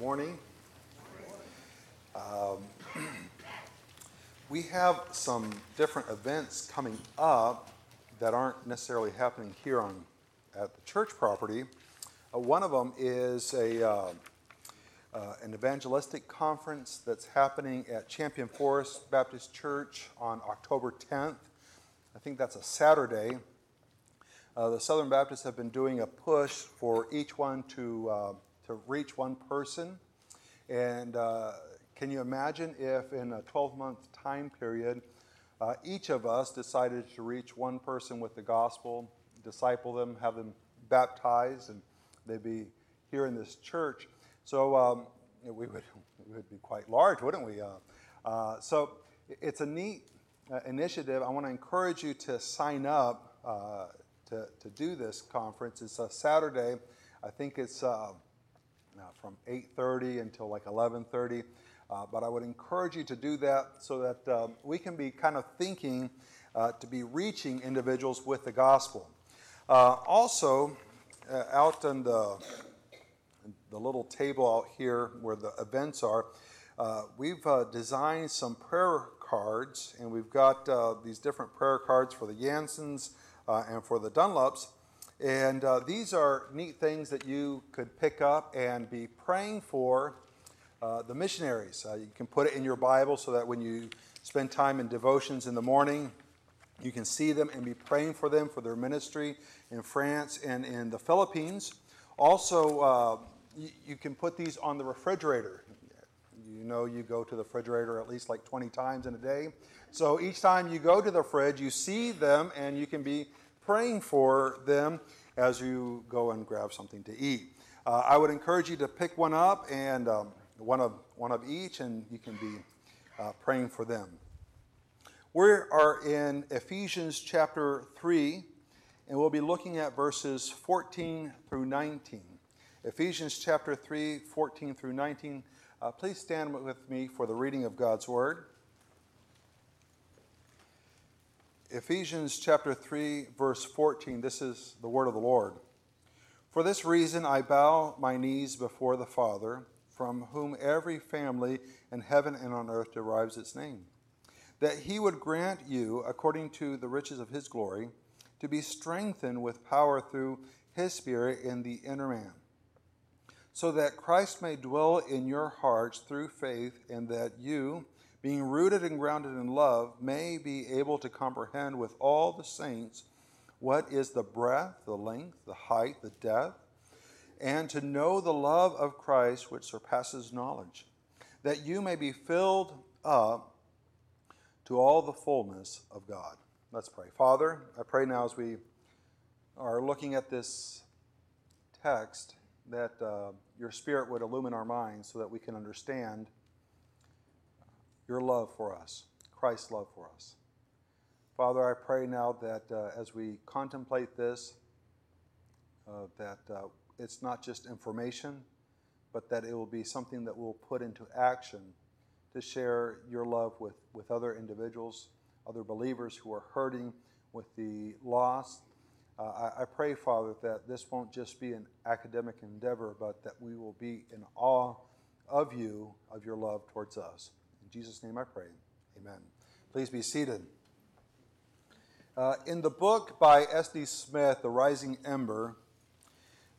morning. Um, we have some different events coming up that aren't necessarily happening here on at the church property. Uh, one of them is a uh, uh, an evangelistic conference that's happening at Champion Forest Baptist Church on October 10th. I think that's a Saturday. Uh, the Southern Baptists have been doing a push for each one to uh, to reach one person. And uh, can you imagine if in a 12 month time period, uh, each of us decided to reach one person with the gospel, disciple them, have them baptized, and they'd be here in this church? So um, we, would, we would be quite large, wouldn't we? Uh, uh so it's a neat uh, initiative. I want to encourage you to sign up uh, to, to do this conference. It's a Saturday. I think it's from 8.30 until like 11.30. Uh, but I would encourage you to do that so that um, we can be kind of thinking uh, to be reaching individuals with the gospel. Uh, also, uh, out on the, the little table out here where the events are, uh, we've designed some prayer cards, and we've got these different prayer cards for the Yansons and for the Dunlops. And uh, these are neat things that you could pick up and be praying for uh, the missionaries. Uh, you can put it in your Bible so that when you spend time in devotions in the morning, you can see them and be praying for them for their ministry in France and in the Philippines. Also, uh, you, you can put these on the refrigerator. You know, you go to the refrigerator at least like 20 times in a day. So each time you go to the fridge, you see them and you can be praying for them as you go and grab something to eat. Uh, I would encourage you to pick one up and um, one of one of each, and you can be uh, praying for them. We are in Ephesians chapter 3, and we'll be looking at verses 14 through 19. Ephesians chapter 3, 14 through 19. Uh, please stand with me for the reading of God's word. Ephesians chapter 3, verse 14, this is the word of the Lord. For this reason I bow my knees before the Father, from whom every family in heaven and on earth derives its name, that he would grant you, according to the riches of his glory, to be strengthened with power through his Spirit in the inner man, so that Christ may dwell in your hearts through faith, and that you, being rooted and grounded in love, may be able to comprehend with all the saints what is the breadth, the length, the height, the depth, and to know the love of Christ which surpasses knowledge, that you may be filled up to all the fullness of God. Let's pray. Father, I pray now as we are looking at this text that uh, your Spirit would illumine our minds so that we can understand your love for us, Christ's love for us. Father, I pray now that uh, as we contemplate this, uh, that uh, it's not just information, but that it will be something that we'll put into action to share your love with, with other individuals, other believers who are hurting with the lost. Uh, I, I pray, Father, that this won't just be an academic endeavor, but that we will be in awe of you, of your love towards us. In Jesus' name I pray. Amen. Please be seated. Uh, in the book by S.D. Smith, The Rising Ember,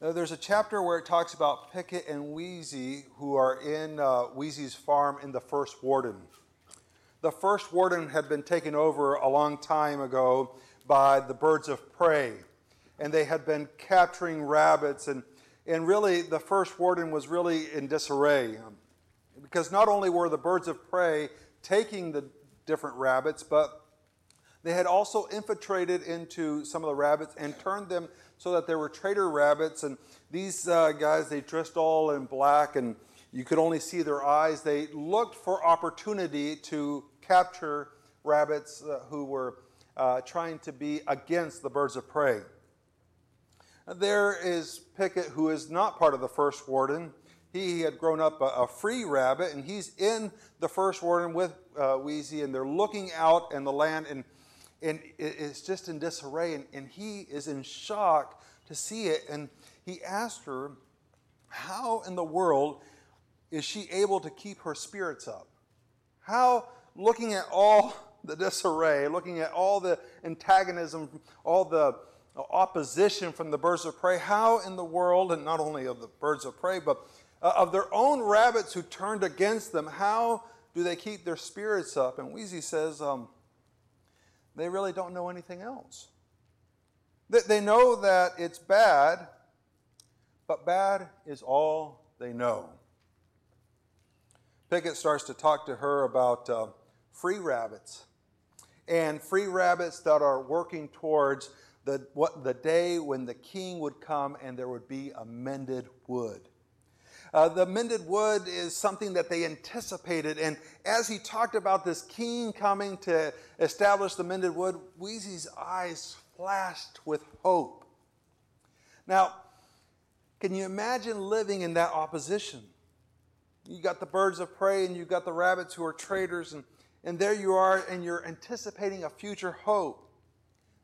uh, there's a chapter where it talks about Picket and Wheezy, who are in uh, Wheezy's farm in the First Warren. The First Warren had been taken over a long time ago by the birds of prey, and they had been capturing rabbits, and, and really the First Warren was really in disarray. Um, because not only were the birds of prey taking the different rabbits, but they had also infiltrated into some of the rabbits and turned them so that there were traitor rabbits. And these uh, guys, they dressed all in black and you could only see their eyes. They looked for opportunity to capture rabbits uh, who were uh, trying to be against the birds of prey. There is Picket, who is not part of the first warren. He had grown up a, free rabbit, and he's in the first warren with uh, Wheezy, and they're looking out in the land, and, and it's just in disarray, and, and he is in shock to see it. And he asked her, How in the world is she able to keep her spirits up? How, looking at all the disarray, looking at all the antagonism, all the opposition from the birds of prey, how in the world, and not only of the birds of prey, but uh, of their own rabbits who turned against them, how do they keep their spirits up? And Weezy says um, they really don't know anything else. They, they know that it's bad, but bad is all they know. Picket starts to talk to her about uh, free rabbits and free rabbits that are working towards the, what, the day when the king would come and there would be a mended wood. Uh, the mended wood is something that they anticipated. And as he talked about this king coming to establish the mended wood, Weezy's eyes flashed with hope. Now, can you imagine living in that opposition? You got the birds of prey and you got the rabbits who are traitors, and, and there you are, and you're anticipating a future hope.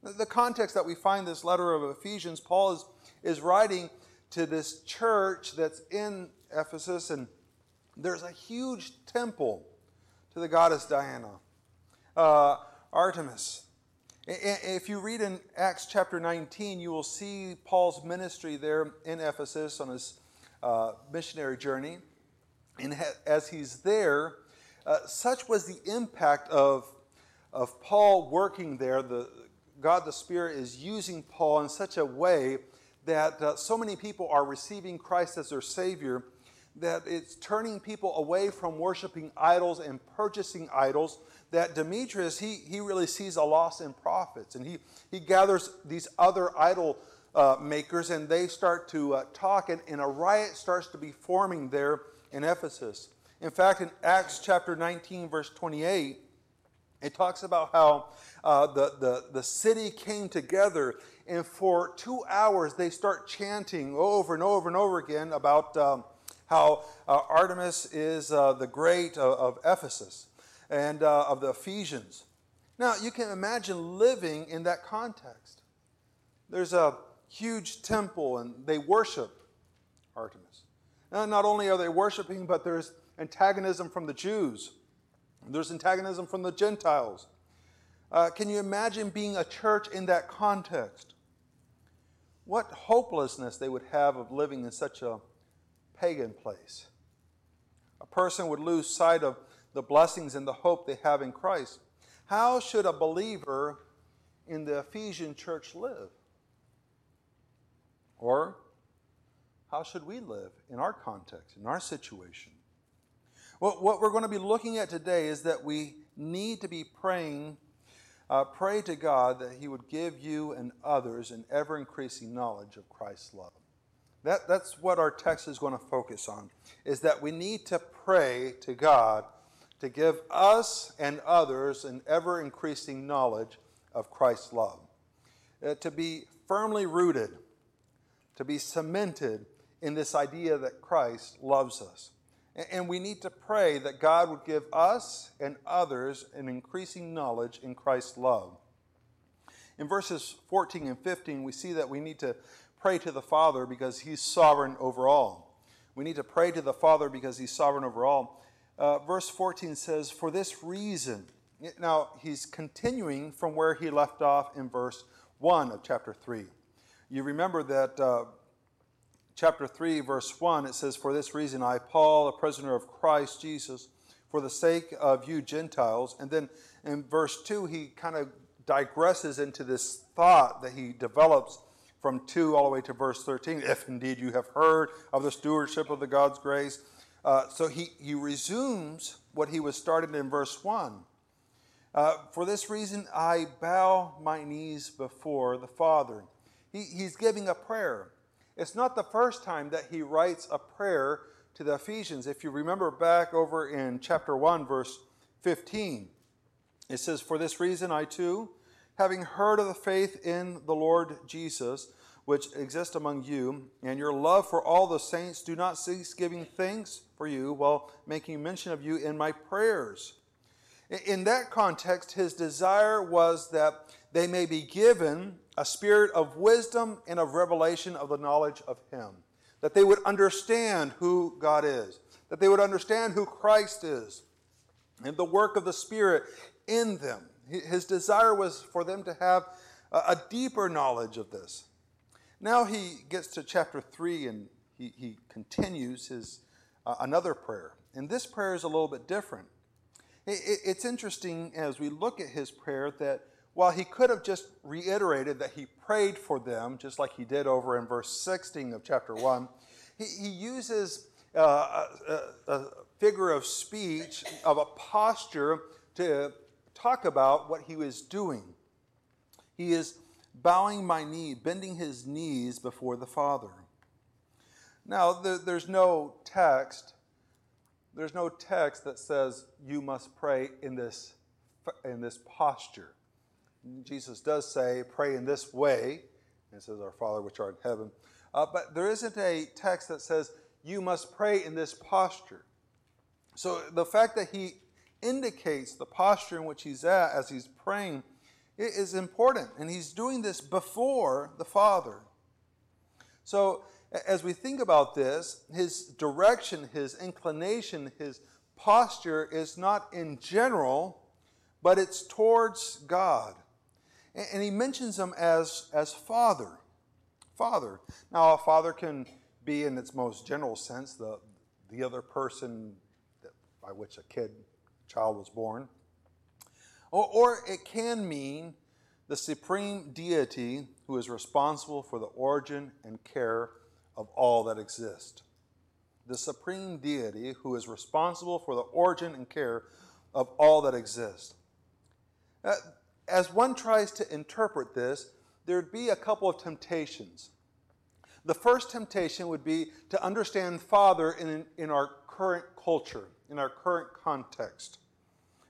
The context that we find this letter of Ephesians, Paul is, is writing to this church that's in Ephesus, and there's a huge temple to the goddess Diana, uh, Artemis. If you read in Acts chapter 19, you will see Paul's ministry there in Ephesus on his uh, missionary journey. And as he's there, uh, such was the impact of, of Paul working there. The, God the Spirit is using Paul in such a way that uh, so many people are receiving Christ as their Savior that it's turning people away from worshiping idols and purchasing idols. That Demetrius, he, he really sees a loss in profits. And he, he gathers these other idol uh, makers and they start to uh, talk, and, and a riot starts to be forming there in Ephesus. In fact, in Acts chapter 19, verse 28, it talks about how uh, the, the, the city came together, and for two hours they start chanting over and over and over again about. Um, how uh, Artemis is uh, the great of, of Ephesus and uh, of the Ephesians. Now, you can imagine living in that context. There's a huge temple and they worship Artemis. Now, not only are they worshiping, but there's antagonism from the Jews, there's antagonism from the Gentiles. Uh, can you imagine being a church in that context? What hopelessness they would have of living in such a pagan place. A person would lose sight of the blessings and the hope they have in Christ. How should a believer in the Ephesian church live? Or how should we live in our context, in our situation? Well, what we're going to be looking at today is that we need to be praying, uh, pray to God that He would give you and others an ever increasing knowledge of Christ's love. That, that's what our text is going to focus on, is that we need to pray to God to give us and others an ever increasing knowledge of Christ's love. Uh, to be firmly rooted, to be cemented in this idea that Christ loves us. And, and we need to pray that God would give us and others an increasing knowledge in Christ's love. In verses 14 and 15, we see that we need to pray to the Father because He's sovereign over all. We need to pray to the Father because He's sovereign over all. Uh, verse 14 says, For this reason. Now, he's continuing from where he left off in verse 1 of chapter 3. You remember that uh, chapter 3, verse 1, it says, For this reason I, Paul, a prisoner of Christ Jesus, for the sake of you Gentiles. And then in verse 2, he kind of digresses into this thought that he develops from 2 all the way to verse 13. If indeed you have heard of the stewardship of the God's grace. Uh, so he, he resumes what he was started in verse 1. Uh, For this reason, I bow my knees before the Father. He, he's giving a prayer. It's not the first time that he writes a prayer to the Ephesians. If you remember back over in chapter 1, verse 15, it says, For this reason, I too, having heard of the faith in the Lord Jesus, which exists among you, and your love for all the saints, do not cease giving thanks for you while making mention of you in my prayers. In that context, his desire was that they may be given a spirit of wisdom and of revelation of the knowledge of him, that they would understand who God is, that they would understand who Christ is and the work of the Spirit in them. His desire was for them to have a deeper knowledge of this. Now he gets to chapter 3 and he, he continues his uh, another prayer. And this prayer is a little bit different. It, it, it's interesting as we look at his prayer that while he could have just reiterated that he prayed for them, just like he did over in verse 16 of chapter 1, he, he uses uh, a, a figure of speech, of a posture to talk about what he was doing. He is bowing my knee, bending his knees before the Father. Now, there, there's no text, there's no text that says you must pray in this, in this posture. Jesus does say, pray in this way. And says, Our Father which art in heaven. Uh, but there isn't a text that says you must pray in this posture. So the fact that he indicates the posture in which he's at as he's praying is important. And he's doing this before the Father. So as we think about this, his direction, his inclination, his posture is not in general, but it's towards God. And he mentions him as, as Father. Father. Now, a father can be, in its most general sense, the, the other person by which a kid, child was born. Or, or it can mean the supreme deity who is responsible for the origin and care of all that exists. The supreme deity who is responsible for the origin and care of all that exists. Uh, as one tries to interpret this, there'd be a couple of temptations. The first temptation would be to understand Father in, in our current culture, in our current context.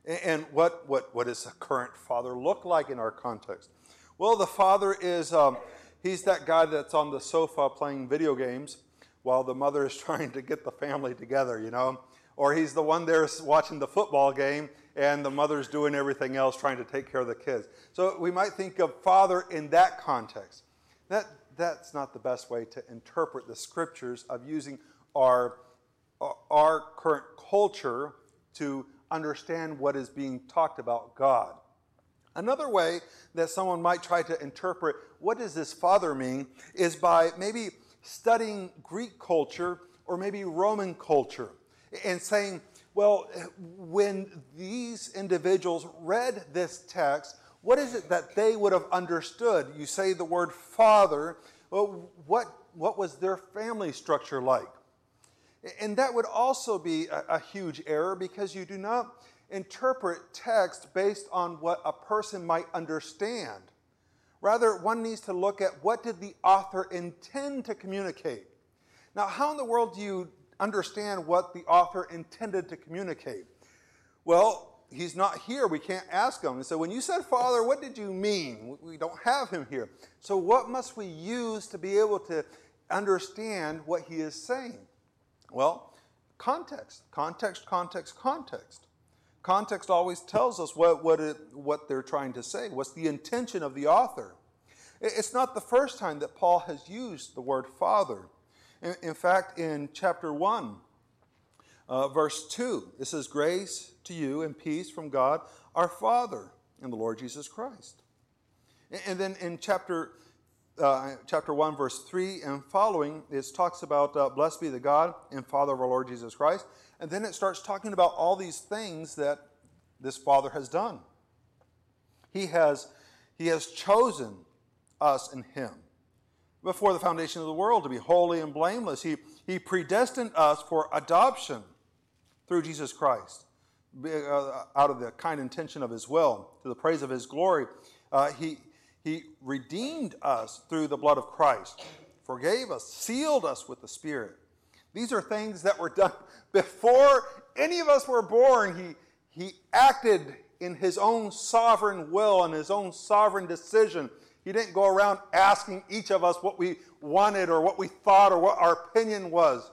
And what, what, what does a current father look like in our context? Well, the father is, um, he's that guy that's on the sofa playing video games while the mother is trying to get the family together, you know? Or he's the one there watching the football game and the mother's doing everything else trying to take care of the kids. So we might think of father in that context. That, that's not the best way to interpret the scriptures of using our, our current culture to understand what is being talked about God. Another way that someone might try to interpret what does this father mean is by maybe studying Greek culture or maybe Roman culture and saying, well, when these individuals read this text, what is it that they would have understood? You say the word father, well, what, what was their family structure like? And that would also be a, a huge error because you do not interpret text based on what a person might understand. Rather, one needs to look at what did the author intend to communicate. Now, how in the world do you understand what the author intended to communicate. Well, he's not here. We can't ask him. So when you said, Father, what did you mean? We don't have him here. So what must we use to be able to understand what he is saying? Well, context, context, context, context. Context always tells us what, what, it, what they're trying to say, what's the intention of the author. It's not the first time that Paul has used the word Father. In, in fact, in chapter 1, uh, verse 2, it says, Grace to you and peace from God our Father and the Lord Jesus Christ. And, and then in chapter, uh, chapter 1, verse 3 and following, it talks about uh, blessed be the God and Father of our Lord Jesus Christ. And then it starts talking about all these things that this Father has done. He has, he has chosen us in Him before the foundation of the world to be holy and blameless. He, he predestined us for adoption through Jesus Christ, uh, out of the kind intention of His will, to the praise of His glory. Uh, he, he redeemed us through the blood of Christ, forgave us, sealed us with the Spirit. These are things that were done before any of us were born. He, he acted in His own sovereign will and His own sovereign decision he didn't go around asking each of us what we wanted or what we thought or what our opinion was.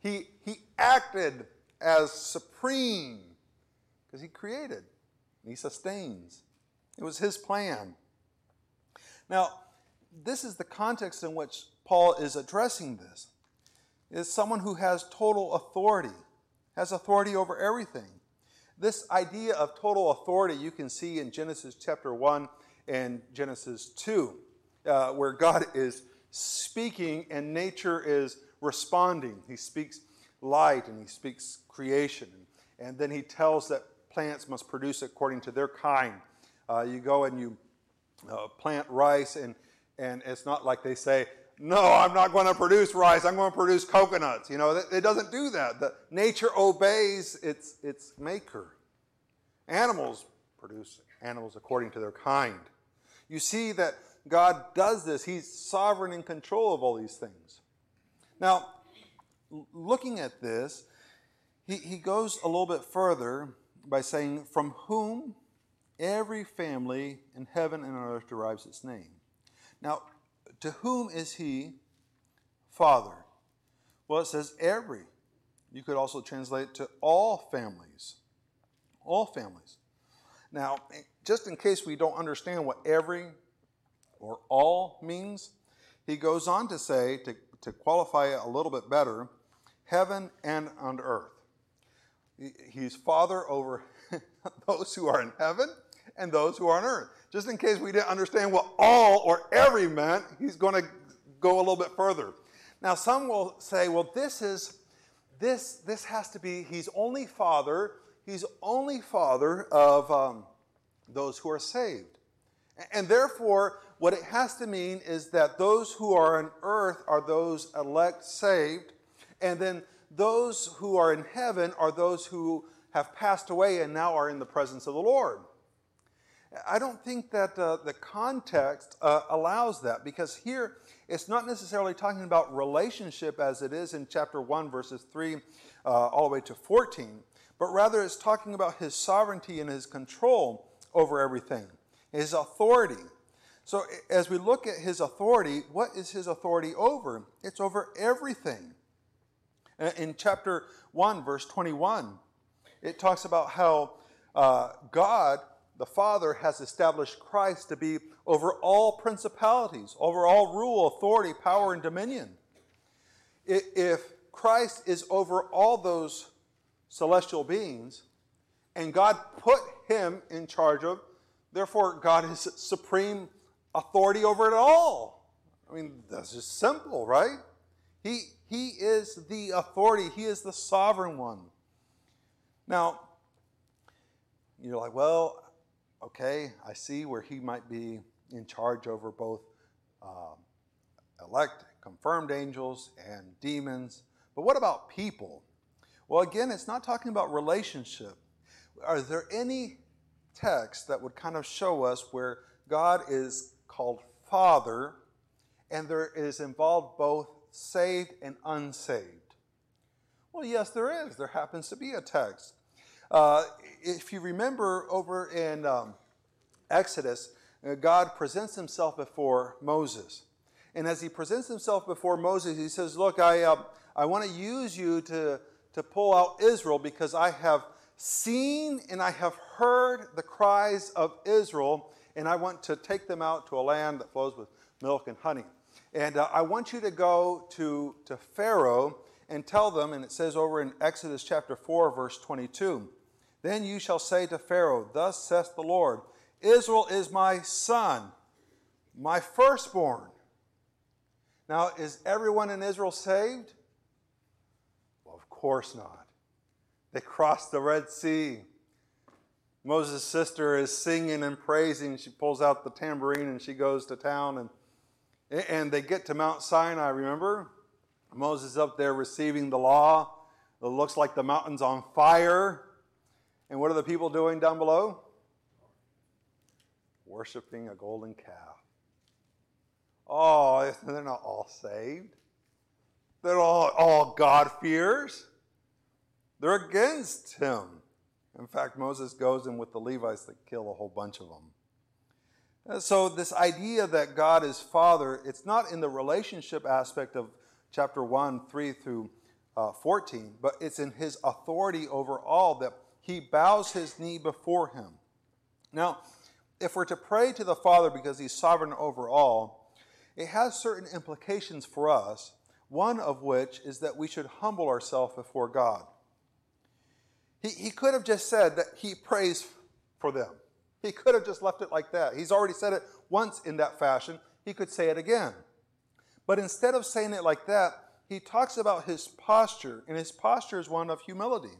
He, he acted as supreme because he created, he sustains. It was his plan. Now, this is the context in which Paul is addressing this. Is someone who has total authority. has authority over everything. This idea of total authority you can see in Genesis chapter 1 and Genesis 2, uh, where God is speaking and nature is responding. He speaks light and he speaks creation. And then he tells that plants must produce according to their kind. Uh, you go and you uh, plant rice, and, and it's not like they say, no, I'm not going to produce rice. I'm going to produce coconuts. You know, it doesn't do that. The, nature obeys its, its maker. Animals produce animals according to their kind. You see that God does this. He's sovereign in control of all these things. Now, looking at this, he, he goes a little bit further by saying, From whom every family in heaven and on earth derives its name. Now, to whom is he father? Well, it says every. You could also translate to all families. All families. Now, just in case we don't understand what every or all means, he goes on to say, to, to qualify it a little bit better, heaven and on earth. He's father over those who are in heaven and those who are on earth. Just in case we didn't understand what all or every meant, he's going to go a little bit further. Now, some will say, well, this is this this has to be he's only father he's only father of um, those who are saved and therefore what it has to mean is that those who are on earth are those elect saved and then those who are in heaven are those who have passed away and now are in the presence of the lord I don't think that uh, the context uh, allows that because here it's not necessarily talking about relationship as it is in chapter 1, verses 3 uh, all the way to 14, but rather it's talking about his sovereignty and his control over everything, his authority. So as we look at his authority, what is his authority over? It's over everything. In chapter 1, verse 21, it talks about how uh, God the Father has established Christ to be over all principalities, over all rule, authority, power, and dominion. If Christ is over all those celestial beings, and God put him in charge of, therefore, God is supreme authority over it all. I mean, that's just simple, right? He, he is the authority, He is the sovereign one. Now, you're like, well, okay, I see where he might be in charge over both um, elect, confirmed angels, and demons. But what about people? Well, again, it's not talking about relationship. Are there any texts that would kind of show us where God is called Father and there is involved both saved and unsaved? Well, yes, there is. There happens to be a text. Uh, if you remember over in um, Exodus, uh, God presents himself before Moses. And as he presents himself before Moses, he says, Look, I, uh, I want to use you to, to pull out Israel because I have seen and I have heard the cries of Israel, and I want to take them out to a land that flows with milk and honey. And uh, I want you to go to, to Pharaoh and tell them, and it says over in Exodus chapter 4, verse 22 then you shall say to Pharaoh, Thus saith the Lord, Israel is my son, my firstborn. Now, is everyone in Israel saved? Well, of course not. They crossed the Red Sea. Moses' sister is singing and praising. She pulls out the tambourine and she goes to town. And, and they get to Mount Sinai, remember? Moses up there receiving the law. It looks like the mountain's on fire. And what are the people doing down below? Worshipping a golden calf. Oh, they're not all saved. They're all, all God fears. They're against him. In fact, Moses goes in with the Levites that kill a whole bunch of them. So, this idea that God is Father, it's not in the relationship aspect of chapter 1, 3 through uh, 14, but it's in his authority over all that he bows his knee before him. Now, if we're to pray to the Father because he's sovereign over all, it has certain implications for us, one of which is that we should humble ourselves before God. He, he could have just said that he prays for them. He could have just left it like that. He's already said it once in that fashion. He could say it again. But instead of saying it like that, he talks about his posture, and his posture is one of humility.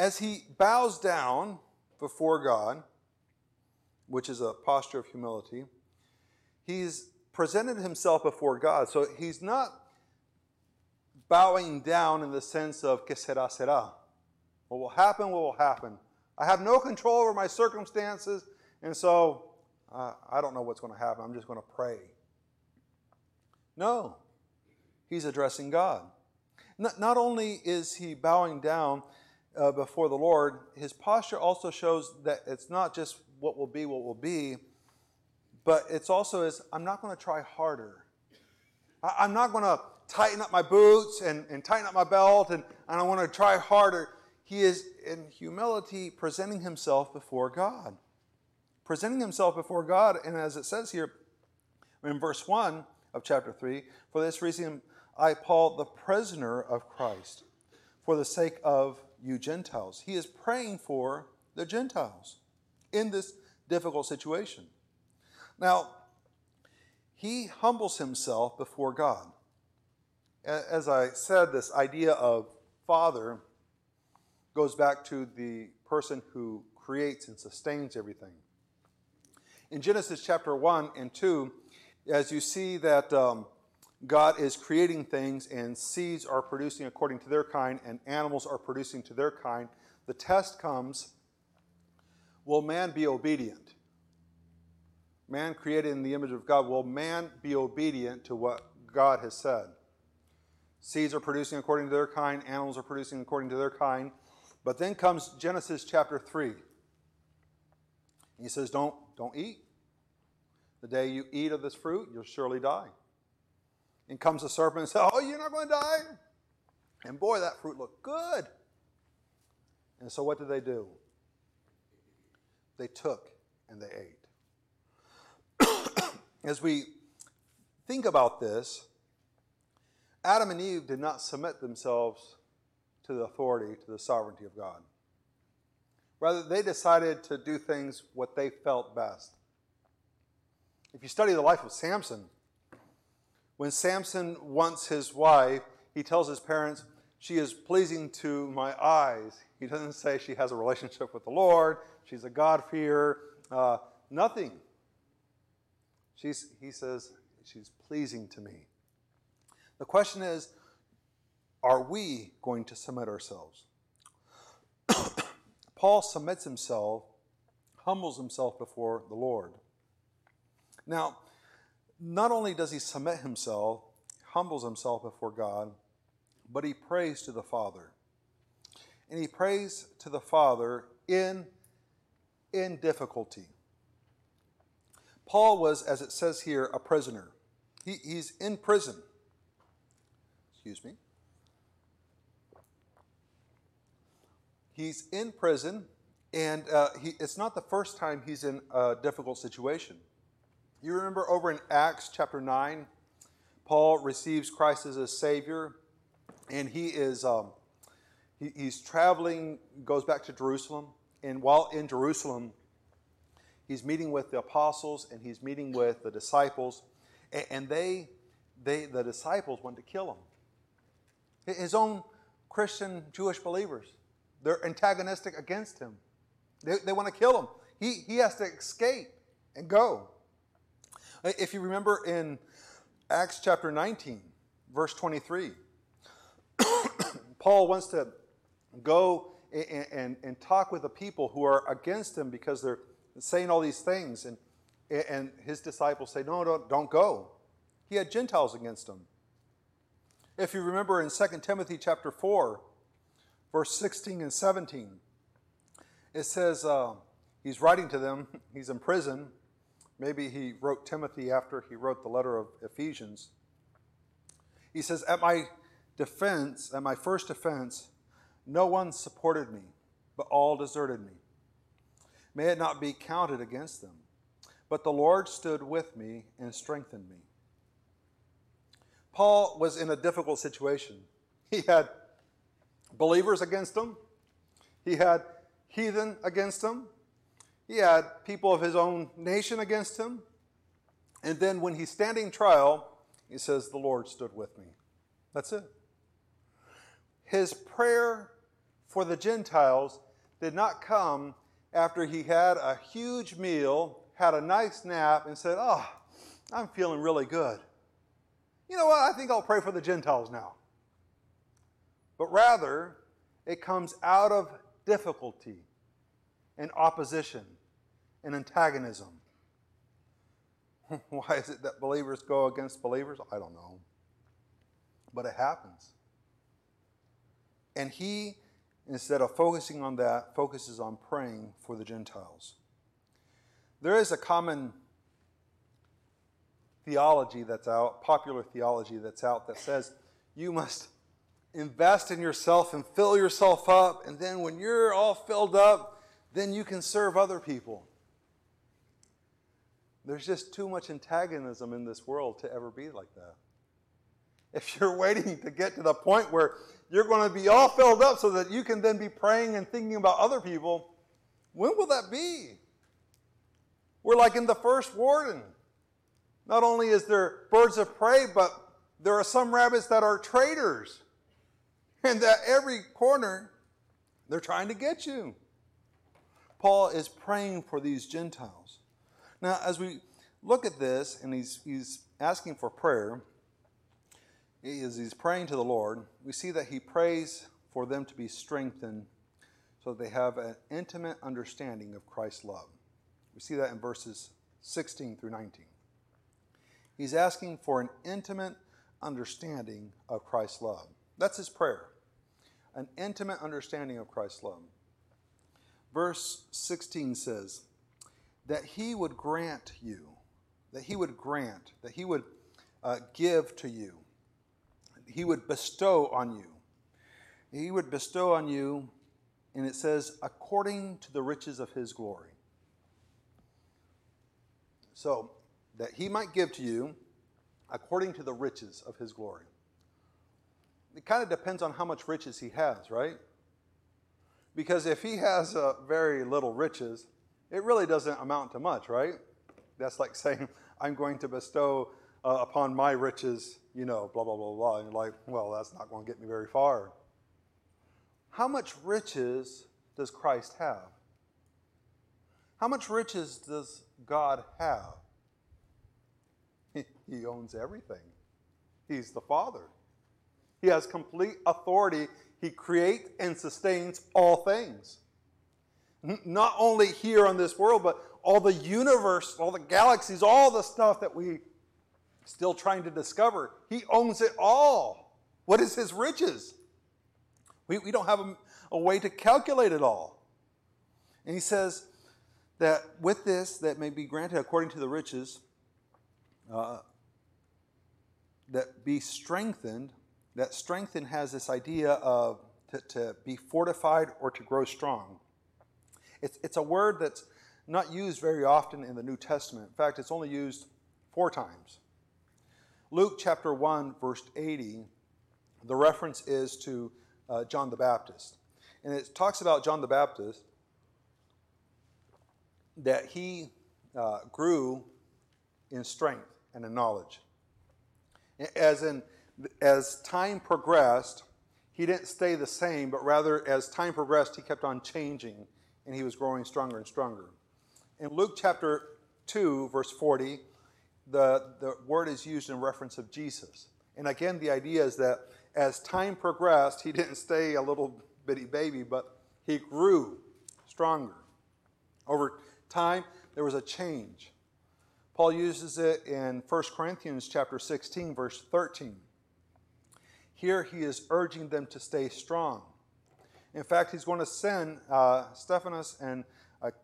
As he bows down before God, which is a posture of humility, he's presented himself before God. So he's not bowing down in the sense of que será, será. What will happen, what will happen. I have no control over my circumstances, and so uh, I don't know what's going to happen. I'm just going to pray. No, he's addressing God. Not, not only is he bowing down uh, before the Lord, his posture also shows that it's not just what will be, what will be, but it's also is I'm not going to try harder. I, I'm not going to tighten up my boots and, and tighten up my belt and, and I want to try harder. He is in humility presenting himself before God. Presenting himself before God, and as it says here in verse 1 of chapter 3, for this reason I, Paul, the prisoner of Christ, for the sake of you Gentiles. He is praying for the Gentiles in this difficult situation. Now, he humbles himself before God as I said, this idea of father goes back to the person who creates and sustains everything. In Genesis chapter 1 and 2, as you see that um, God is creating things and seeds are producing according to their kind and animals are producing to their kind, the test comes will man be obedient? Man created in the image of God, will man be obedient to what God has said? Seeds are producing according to their kind, animals are producing according to their kind. But then comes Genesis chapter 3. He says, Don't, don't eat. The day you eat of this fruit, you'll surely die. And comes the serpent and says, Oh, you're not going to die? And boy, that fruit looked good. And so what did they do? They took and they ate. As we think about this, Adam and Eve did not submit themselves to the authority, to the sovereignty of God. Rather, they decided to do things what they felt best. If you study the life of Samson, when Samson wants his wife, he tells his parents, She is pleasing to my eyes. He doesn't say she has a relationship with the Lord, she's a God-fearer, uh, nothing. She's, he says, She's pleasing to me. The question is are we going to submit ourselves? Paul submits himself, humbles himself before the Lord. Now, not only does he submit himself, humbles himself before God, but he prays to the Father. And he prays to the Father in, in difficulty. Paul was, as it says here, a prisoner. He, he's in prison. Excuse me. He's in prison, and uh, he, it's not the first time he's in a difficult situation. You remember over in Acts chapter 9, Paul receives Christ as a Savior, and he is um, he, he's traveling, goes back to Jerusalem, and while in Jerusalem, he's meeting with the apostles and he's meeting with the disciples, and, and they, they the disciples want to kill him. His own Christian Jewish believers, they're antagonistic against him. They, they want to kill him. He, he has to escape and go. If you remember in Acts chapter 19, verse 23, Paul wants to go and, and, and, talk with the people who are against him because they're saying all these things. And, and his disciples say, No, don't, don't go. He had Gentiles against him. If you remember in 2 Timothy chapter 4, verse 16 and 17, it says uh, he's writing to them, he's in prison. Maybe he wrote Timothy after he wrote the letter of Ephesians. He says, At my defense, at my first defense, no one supported me, but all deserted me. May it not be counted against them. But the Lord stood with me and strengthened me. Paul was in a difficult situation. He had believers against him, he had heathen against him, he had people of his own nation against him. And then when he's standing trial, he says, The Lord stood with me. That's it. His prayer for the Gentiles did not come after he had a huge meal, had a nice nap, and said, Oh, I'm feeling really good. You know what? I think I'll pray for the Gentiles now. But rather, it comes out of difficulty and opposition and antagonism. Why is it that believers go against believers? I don't know. But it happens. And he, instead of focusing on that, focuses on praying for the Gentiles. There is a common theology that's out, popular theology that's out, that says you must invest in yourself and fill yourself up, and then when you're all filled up, then you can serve other people. There's just too much antagonism in this world to ever be like that. If you're waiting to get to the point where you're going to be all filled up so that you can then be praying and thinking about other people, when will that be? We're like in the first warren. Not only is there birds of prey, but there are some rabbits that are traitors. And that every corner, they're trying to get you. Paul is praying for these Gentiles. Now, as we look at this, and he's, he's asking for prayer, as he's praying to the Lord, we see that he prays for them to be strengthened so that they have an intimate understanding of Christ's love. We see that in verses 16 through 19. He's asking for an intimate understanding of Christ's love. That's his prayer. An intimate understanding of Christ's love. Verse 16 says, that he would grant you, that he would grant, that he would uh, give to you, he would bestow on you. He would bestow on you, and it says, according to the riches of his glory. So, that he might give to you according to the riches of his glory. It kind of depends on how much riches he has, right? Because if he has uh, very little riches, it really doesn't amount to much, right? That's like saying, I'm going to bestow uh, upon my riches, you know, blah, blah, blah, blah. And you're like, well, that's not going to get me very far. How much riches does Christ have? How much riches does God have? He, he owns everything. He's the Father. He has complete authority. He creates and sustains all things not only here on this world, but all the universe, all the galaxies, all the stuff that we still trying to discover. He owns it all. What is his riches? We, we don't have a, a way to calculate it all. And he says that with this, that may be granted according to the riches, uh, that be strengthened, that strengthened has this idea of to, to be fortified or to grow strong. It's, it's a word that's not used very often in the New Testament. In fact, it's only used four times. Luke chapter 1, verse 80, the reference is to uh, John the Baptist. And it talks about John the Baptist that he uh, grew in strength and in knowledge. As in, as time progressed, he didn't stay the same, but rather as time progressed, he kept on changing and he was growing stronger and stronger. In Luke chapter 2, verse 40, the, the word is used in reference of Jesus. And again, the idea is that as time progressed, he didn't stay a little bitty baby, but he grew stronger. Over time, there was a change. Paul uses it in 1 Corinthians chapter 16, verse 13. Here he is urging them to stay strong. In fact, he's going to send uh, Stephanas and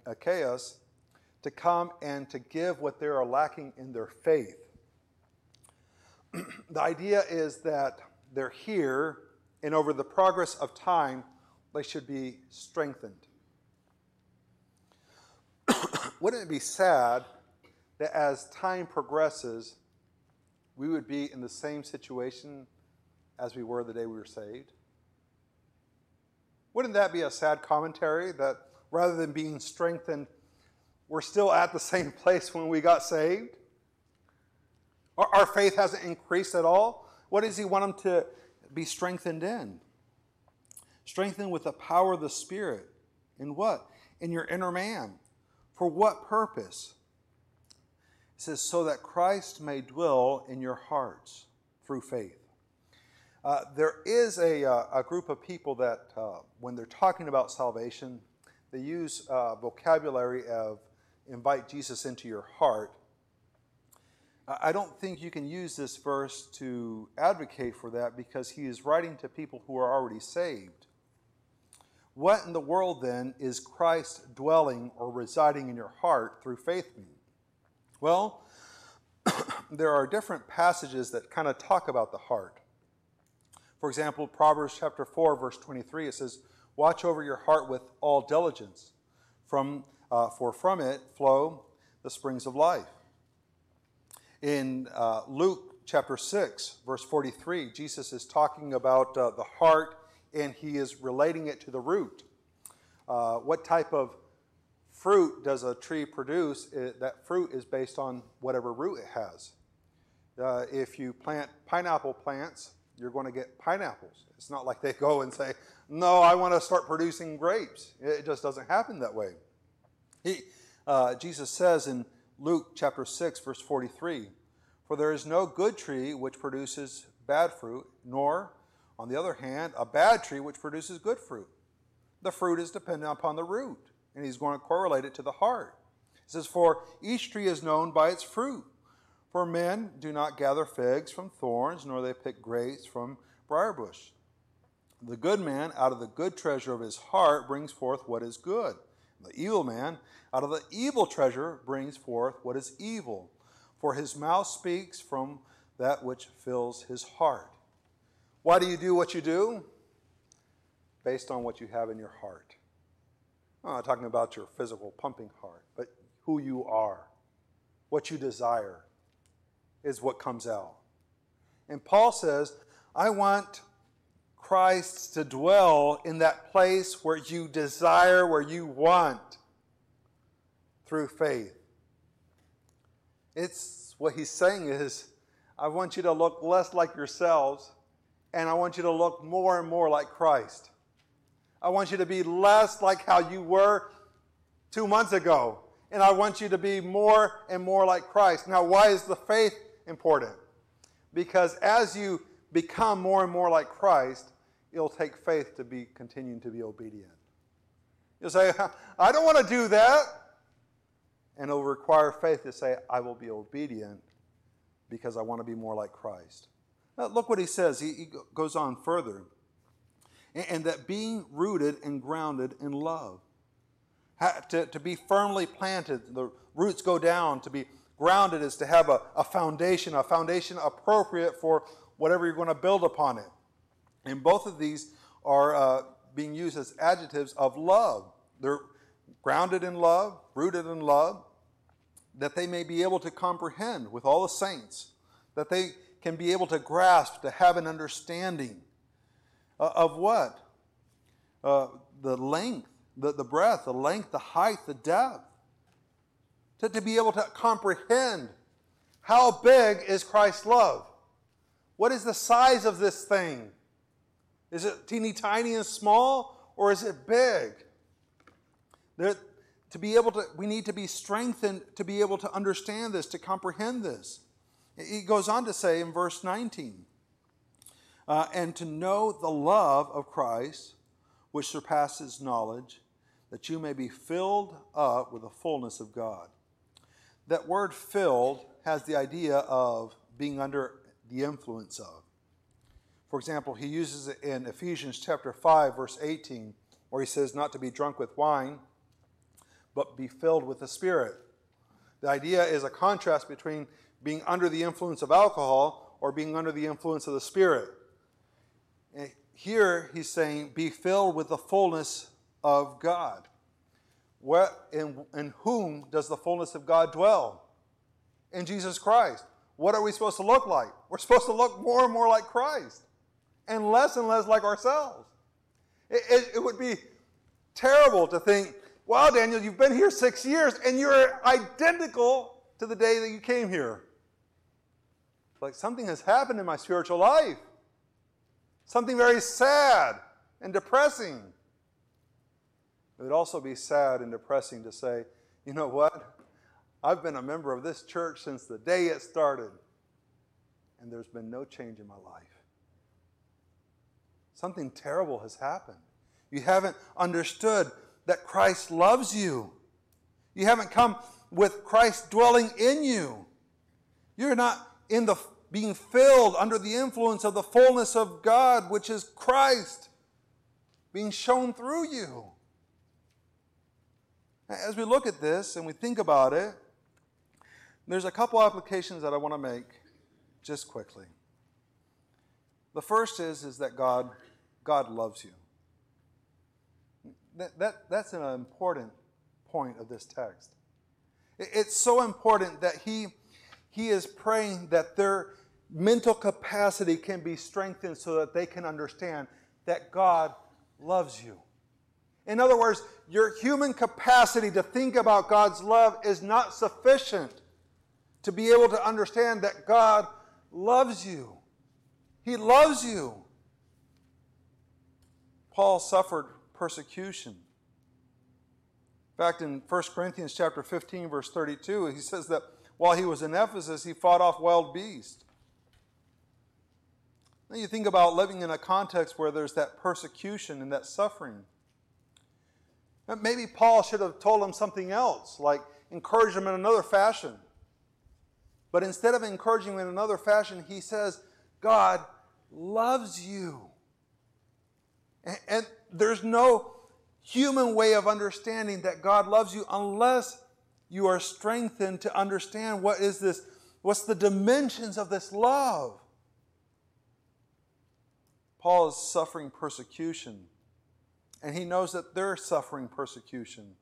Achaicus to come and to give what they are lacking in their faith. the idea is that they're here, and over the progress of time, they should be strengthened. Wouldn't it be sad that as time progresses, we would be in the same situation as we were the day we were saved? Wouldn't that be a sad commentary that rather than being strengthened, we're still at the same place when we got saved? Our, our faith hasn't increased at all. What does He want them to be strengthened in? Strengthened with the power of the Spirit. In what? In your inner man. For what purpose? It says, so that Christ may dwell in your hearts through faith. Uh, there is a, uh, a, group of people that, uh, when they're talking about salvation, they use uh, vocabulary of invite Jesus into your heart. I don't think you can use this verse to advocate for that because he is writing to people who are already saved. What in the world then is Christ dwelling or residing in your heart through faith mean? Well, there are different passages that kind of talk about the heart. For example, Proverbs chapter 4, verse 23, it says, Watch over your heart with all diligence, from, uh, for from it flow the springs of life. In uh, Luke chapter 6, verse 43, Jesus is talking about uh, the heart and he is relating it to the root. Uh, what type of fruit does a tree produce? It, that fruit is based on whatever root it has. Uh, if you plant pineapple plants, you're going to get pineapples. It's not like they go and say, No, I want to start producing grapes. It just doesn't happen that way. He, uh, Jesus says in Luke chapter 6, verse 43 For there is no good tree which produces bad fruit, nor, on the other hand, a bad tree which produces good fruit. The fruit is dependent upon the root, and he's going to correlate it to the heart. He says, For each tree is known by its fruit. For men do not gather figs from thorns, nor they pick grapes from briar bush. The good man out of the good treasure of his heart brings forth what is good. The evil man out of the evil treasure brings forth what is evil. For his mouth speaks from that which fills his heart. Why do you do what you do? Based on what you have in your heart. I'm not talking about your physical pumping heart, but who you are, what you desire, is what comes out. And Paul says, I want Christ to dwell in that place where you desire, where you want through faith. It's what he's saying is, I want you to look less like yourselves, and I want you to look more and more like Christ. I want you to be less like how you were two months ago, and I want you to be more and more like Christ. Now, why is the faith important because as you become more and more like Christ, it'll take faith to be continuing to be obedient. You'll say, I don't want to do that. And it'll require faith to say, I will be obedient because I want to be more like Christ. Now, look what he says. He, he goes on further. And, and, that being rooted and grounded in love, to, to be firmly planted, the roots go down, to be Grounded is to have a, a foundation, a foundation appropriate for whatever you're going to build upon it. And both of these are uh, being used as adjectives of love. They're grounded in love, rooted in love, that they may be able to comprehend with all the saints, that they can be able to grasp, to have an understanding uh, of what? Uh, the length, the, the breadth, the length, the height, the depth to, to be able to comprehend how big is Christ's love? What is the size of this thing? Is it teeny tiny and small, or is it big? There, to be able to, we need to be strengthened to be able to understand this, to comprehend this. He goes on to say in verse 19, uh, and to know the love of Christ, which surpasses knowledge, that you may be filled up with the fullness of God that word filled has the idea of being under the influence of. For example, he uses it in Ephesians chapter 5 verse 18 where he says not to be drunk with wine but be filled with the spirit. The idea is a contrast between being under the influence of alcohol or being under the influence of the spirit. Here he's saying be filled with the fullness of God. Where, in, in whom does the fullness of God dwell? In Jesus Christ. What are we supposed to look like? We're supposed to look more and more like Christ and less and less like ourselves. It, it, it would be terrible to think, wow, Daniel, you've been here six years and you're identical to the day that you came here. Like something has happened in my spiritual life. Something very sad and depressing. It would also be sad and depressing to say, you know what? I've been a member of this church since the day it started, and there's been no change in my life. Something terrible has happened. You haven't understood that Christ loves you. You haven't come with Christ dwelling in you. You're not in the being filled under the influence of the fullness of God, which is Christ being shown through you. As we look at this and we think about it, there's a couple applications that I want to make just quickly. The first is, is that God, God loves you. That, that, that's an important point of this text. It's so important that he, he is praying that their mental capacity can be strengthened so that they can understand that God loves you. In other words, your human capacity to think about God's love is not sufficient to be able to understand that God loves you. He loves you. Paul suffered persecution. In fact, in 1 Corinthians chapter 15, verse 32, he says that while he was in Ephesus, he fought off wild beasts. Now you think about living in a context where there's that persecution and that suffering. Maybe Paul should have told him something else, like encourage him in another fashion. But instead of encouraging him in another fashion, he says, God loves you. And, and there's no human way of understanding that God loves you unless you are strengthened to understand what is this, what's the dimensions of this love. Paul is suffering persecution, and he knows that they're suffering persecution.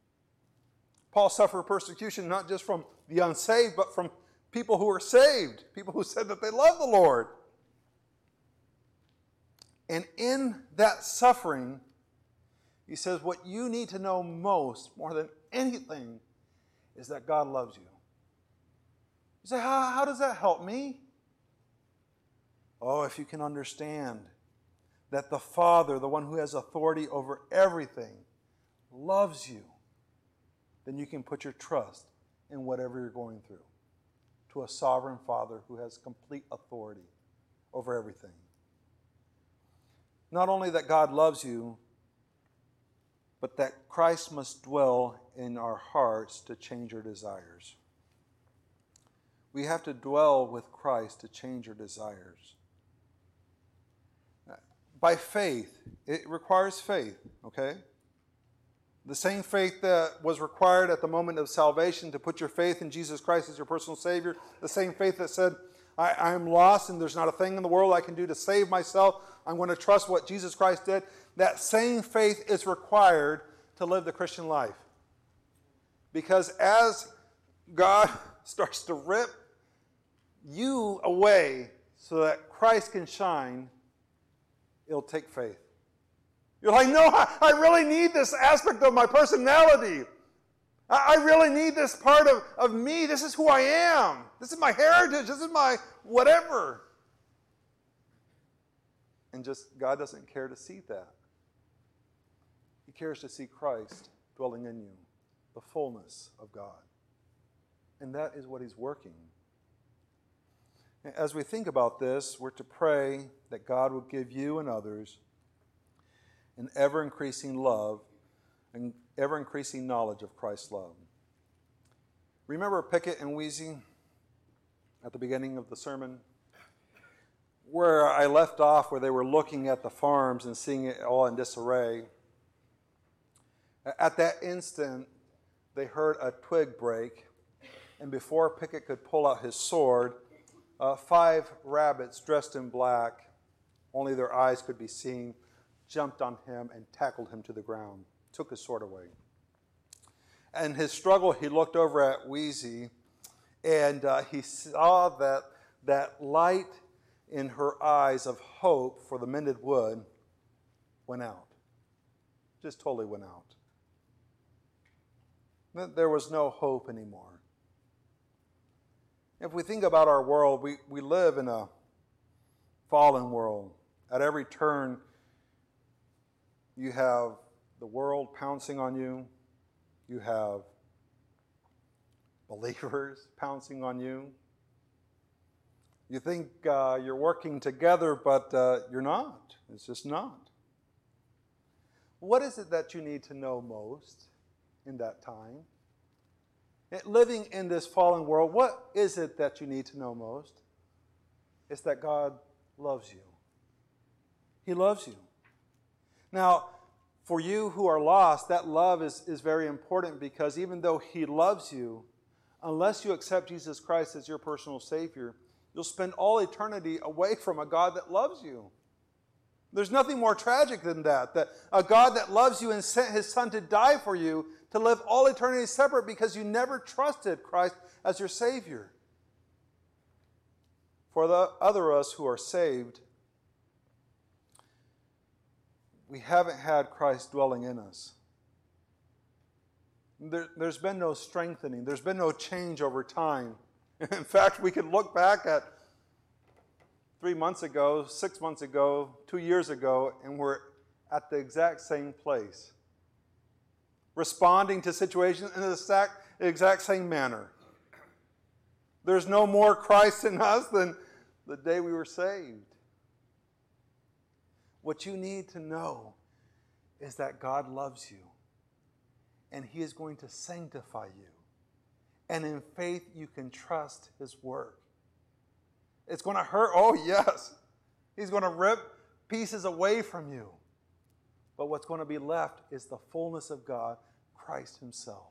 Paul suffered persecution not just from the unsaved, but from people who are saved, people who said that they love the Lord. And in that suffering, he says, What you need to know most, more than anything, is that God loves you. You say, How, how does that help me? Oh, if you can understand that the Father, the one who has authority over everything, loves you, then you can put your trust in whatever you're going through to a sovereign Father who has complete authority over everything. Not only that God loves you, but that Christ must dwell in our hearts to change our desires. We have to dwell with Christ to change our desires. By faith, it requires faith, okay? The same faith that was required at the moment of salvation to put your faith in Jesus Christ as your personal Savior, the same faith that said, I, am lost and there's not a thing in the world I can do to save myself. I'm going to trust what Jesus Christ did. That same faith is required to live the Christian life. Because as God starts to rip you away so that Christ can shine, it'll take faith. You're like, no, I, really need this aspect of my personality. I, really need this part of, of me. This is who I am. This is my heritage. This is my whatever. And just God doesn't care to see that. He cares to see Christ dwelling in you, the fullness of God. And that is what He's working. As we think about this, we're to pray that God will give you and others an ever increasing love and ever increasing knowledge of Christ's love. Remember Picket and Wheezy at the beginning of the sermon? Where I left off, where they were looking at the farms and seeing it all in disarray. At that instant, they heard a twig break, and before Picket could pull out his sword, uh, five rabbits dressed in black, only their eyes could be seen, jumped on him and tackled him to the ground, took his sword away. And his struggle, he looked over at Wheezy and uh, he saw that, that light in her eyes of hope for the mended wood went out. just totally went out. There was no hope anymore. If we think about our world, we, we live in a fallen world. At every turn, you have the world pouncing on you, you have believers pouncing on you. You think uh, you're working together, but uh, you're not. It's just not. What is it that you need to know most in that time? Living in this fallen world, what is it that you need to know most? It's that God loves you. He loves you. Now, for you who are lost, that love is, is very important because even though He loves you, unless you accept Jesus Christ as your personal Savior, you'll spend all eternity away from a God that loves you. There's nothing more tragic than that. That a God that loves you and sent his son to die for you to live all eternity separate because you never trusted Christ as your Savior. For the other us who are saved, we haven't had Christ dwelling in us. There, has been no strengthening, there's been no change over time. In fact, we can look back at three months ago, six months ago, two years ago, and we're at the exact same place. Responding to situations in the exact, exact same manner. There's no more Christ in us than the day we were saved. What you need to know is that God loves you and He is going to sanctify you. And in faith, you can trust His work. It's going to hurt. Oh, yes. He's going to rip pieces away from you. But what's going to be left is the fullness of God, Christ Himself.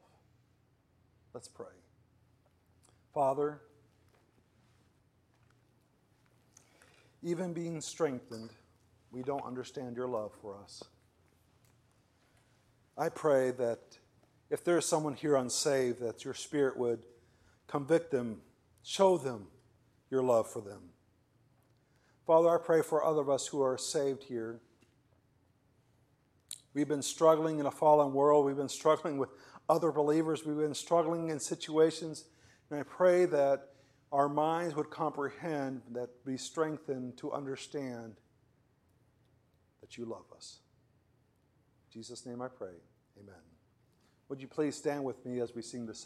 Let's pray. Father, even being strengthened, we don't understand your love for us. I pray that if there is someone here unsaved, that your Spirit would convict them, show them your love for them. Father, I pray for other of us who are saved here. We've been struggling in a fallen world. We've been struggling with other believers. We've been struggling in situations. And I pray that our minds would comprehend, that be strengthened to understand that you love us. In Jesus' name I pray. Amen. Would you please stand with me as we sing this song?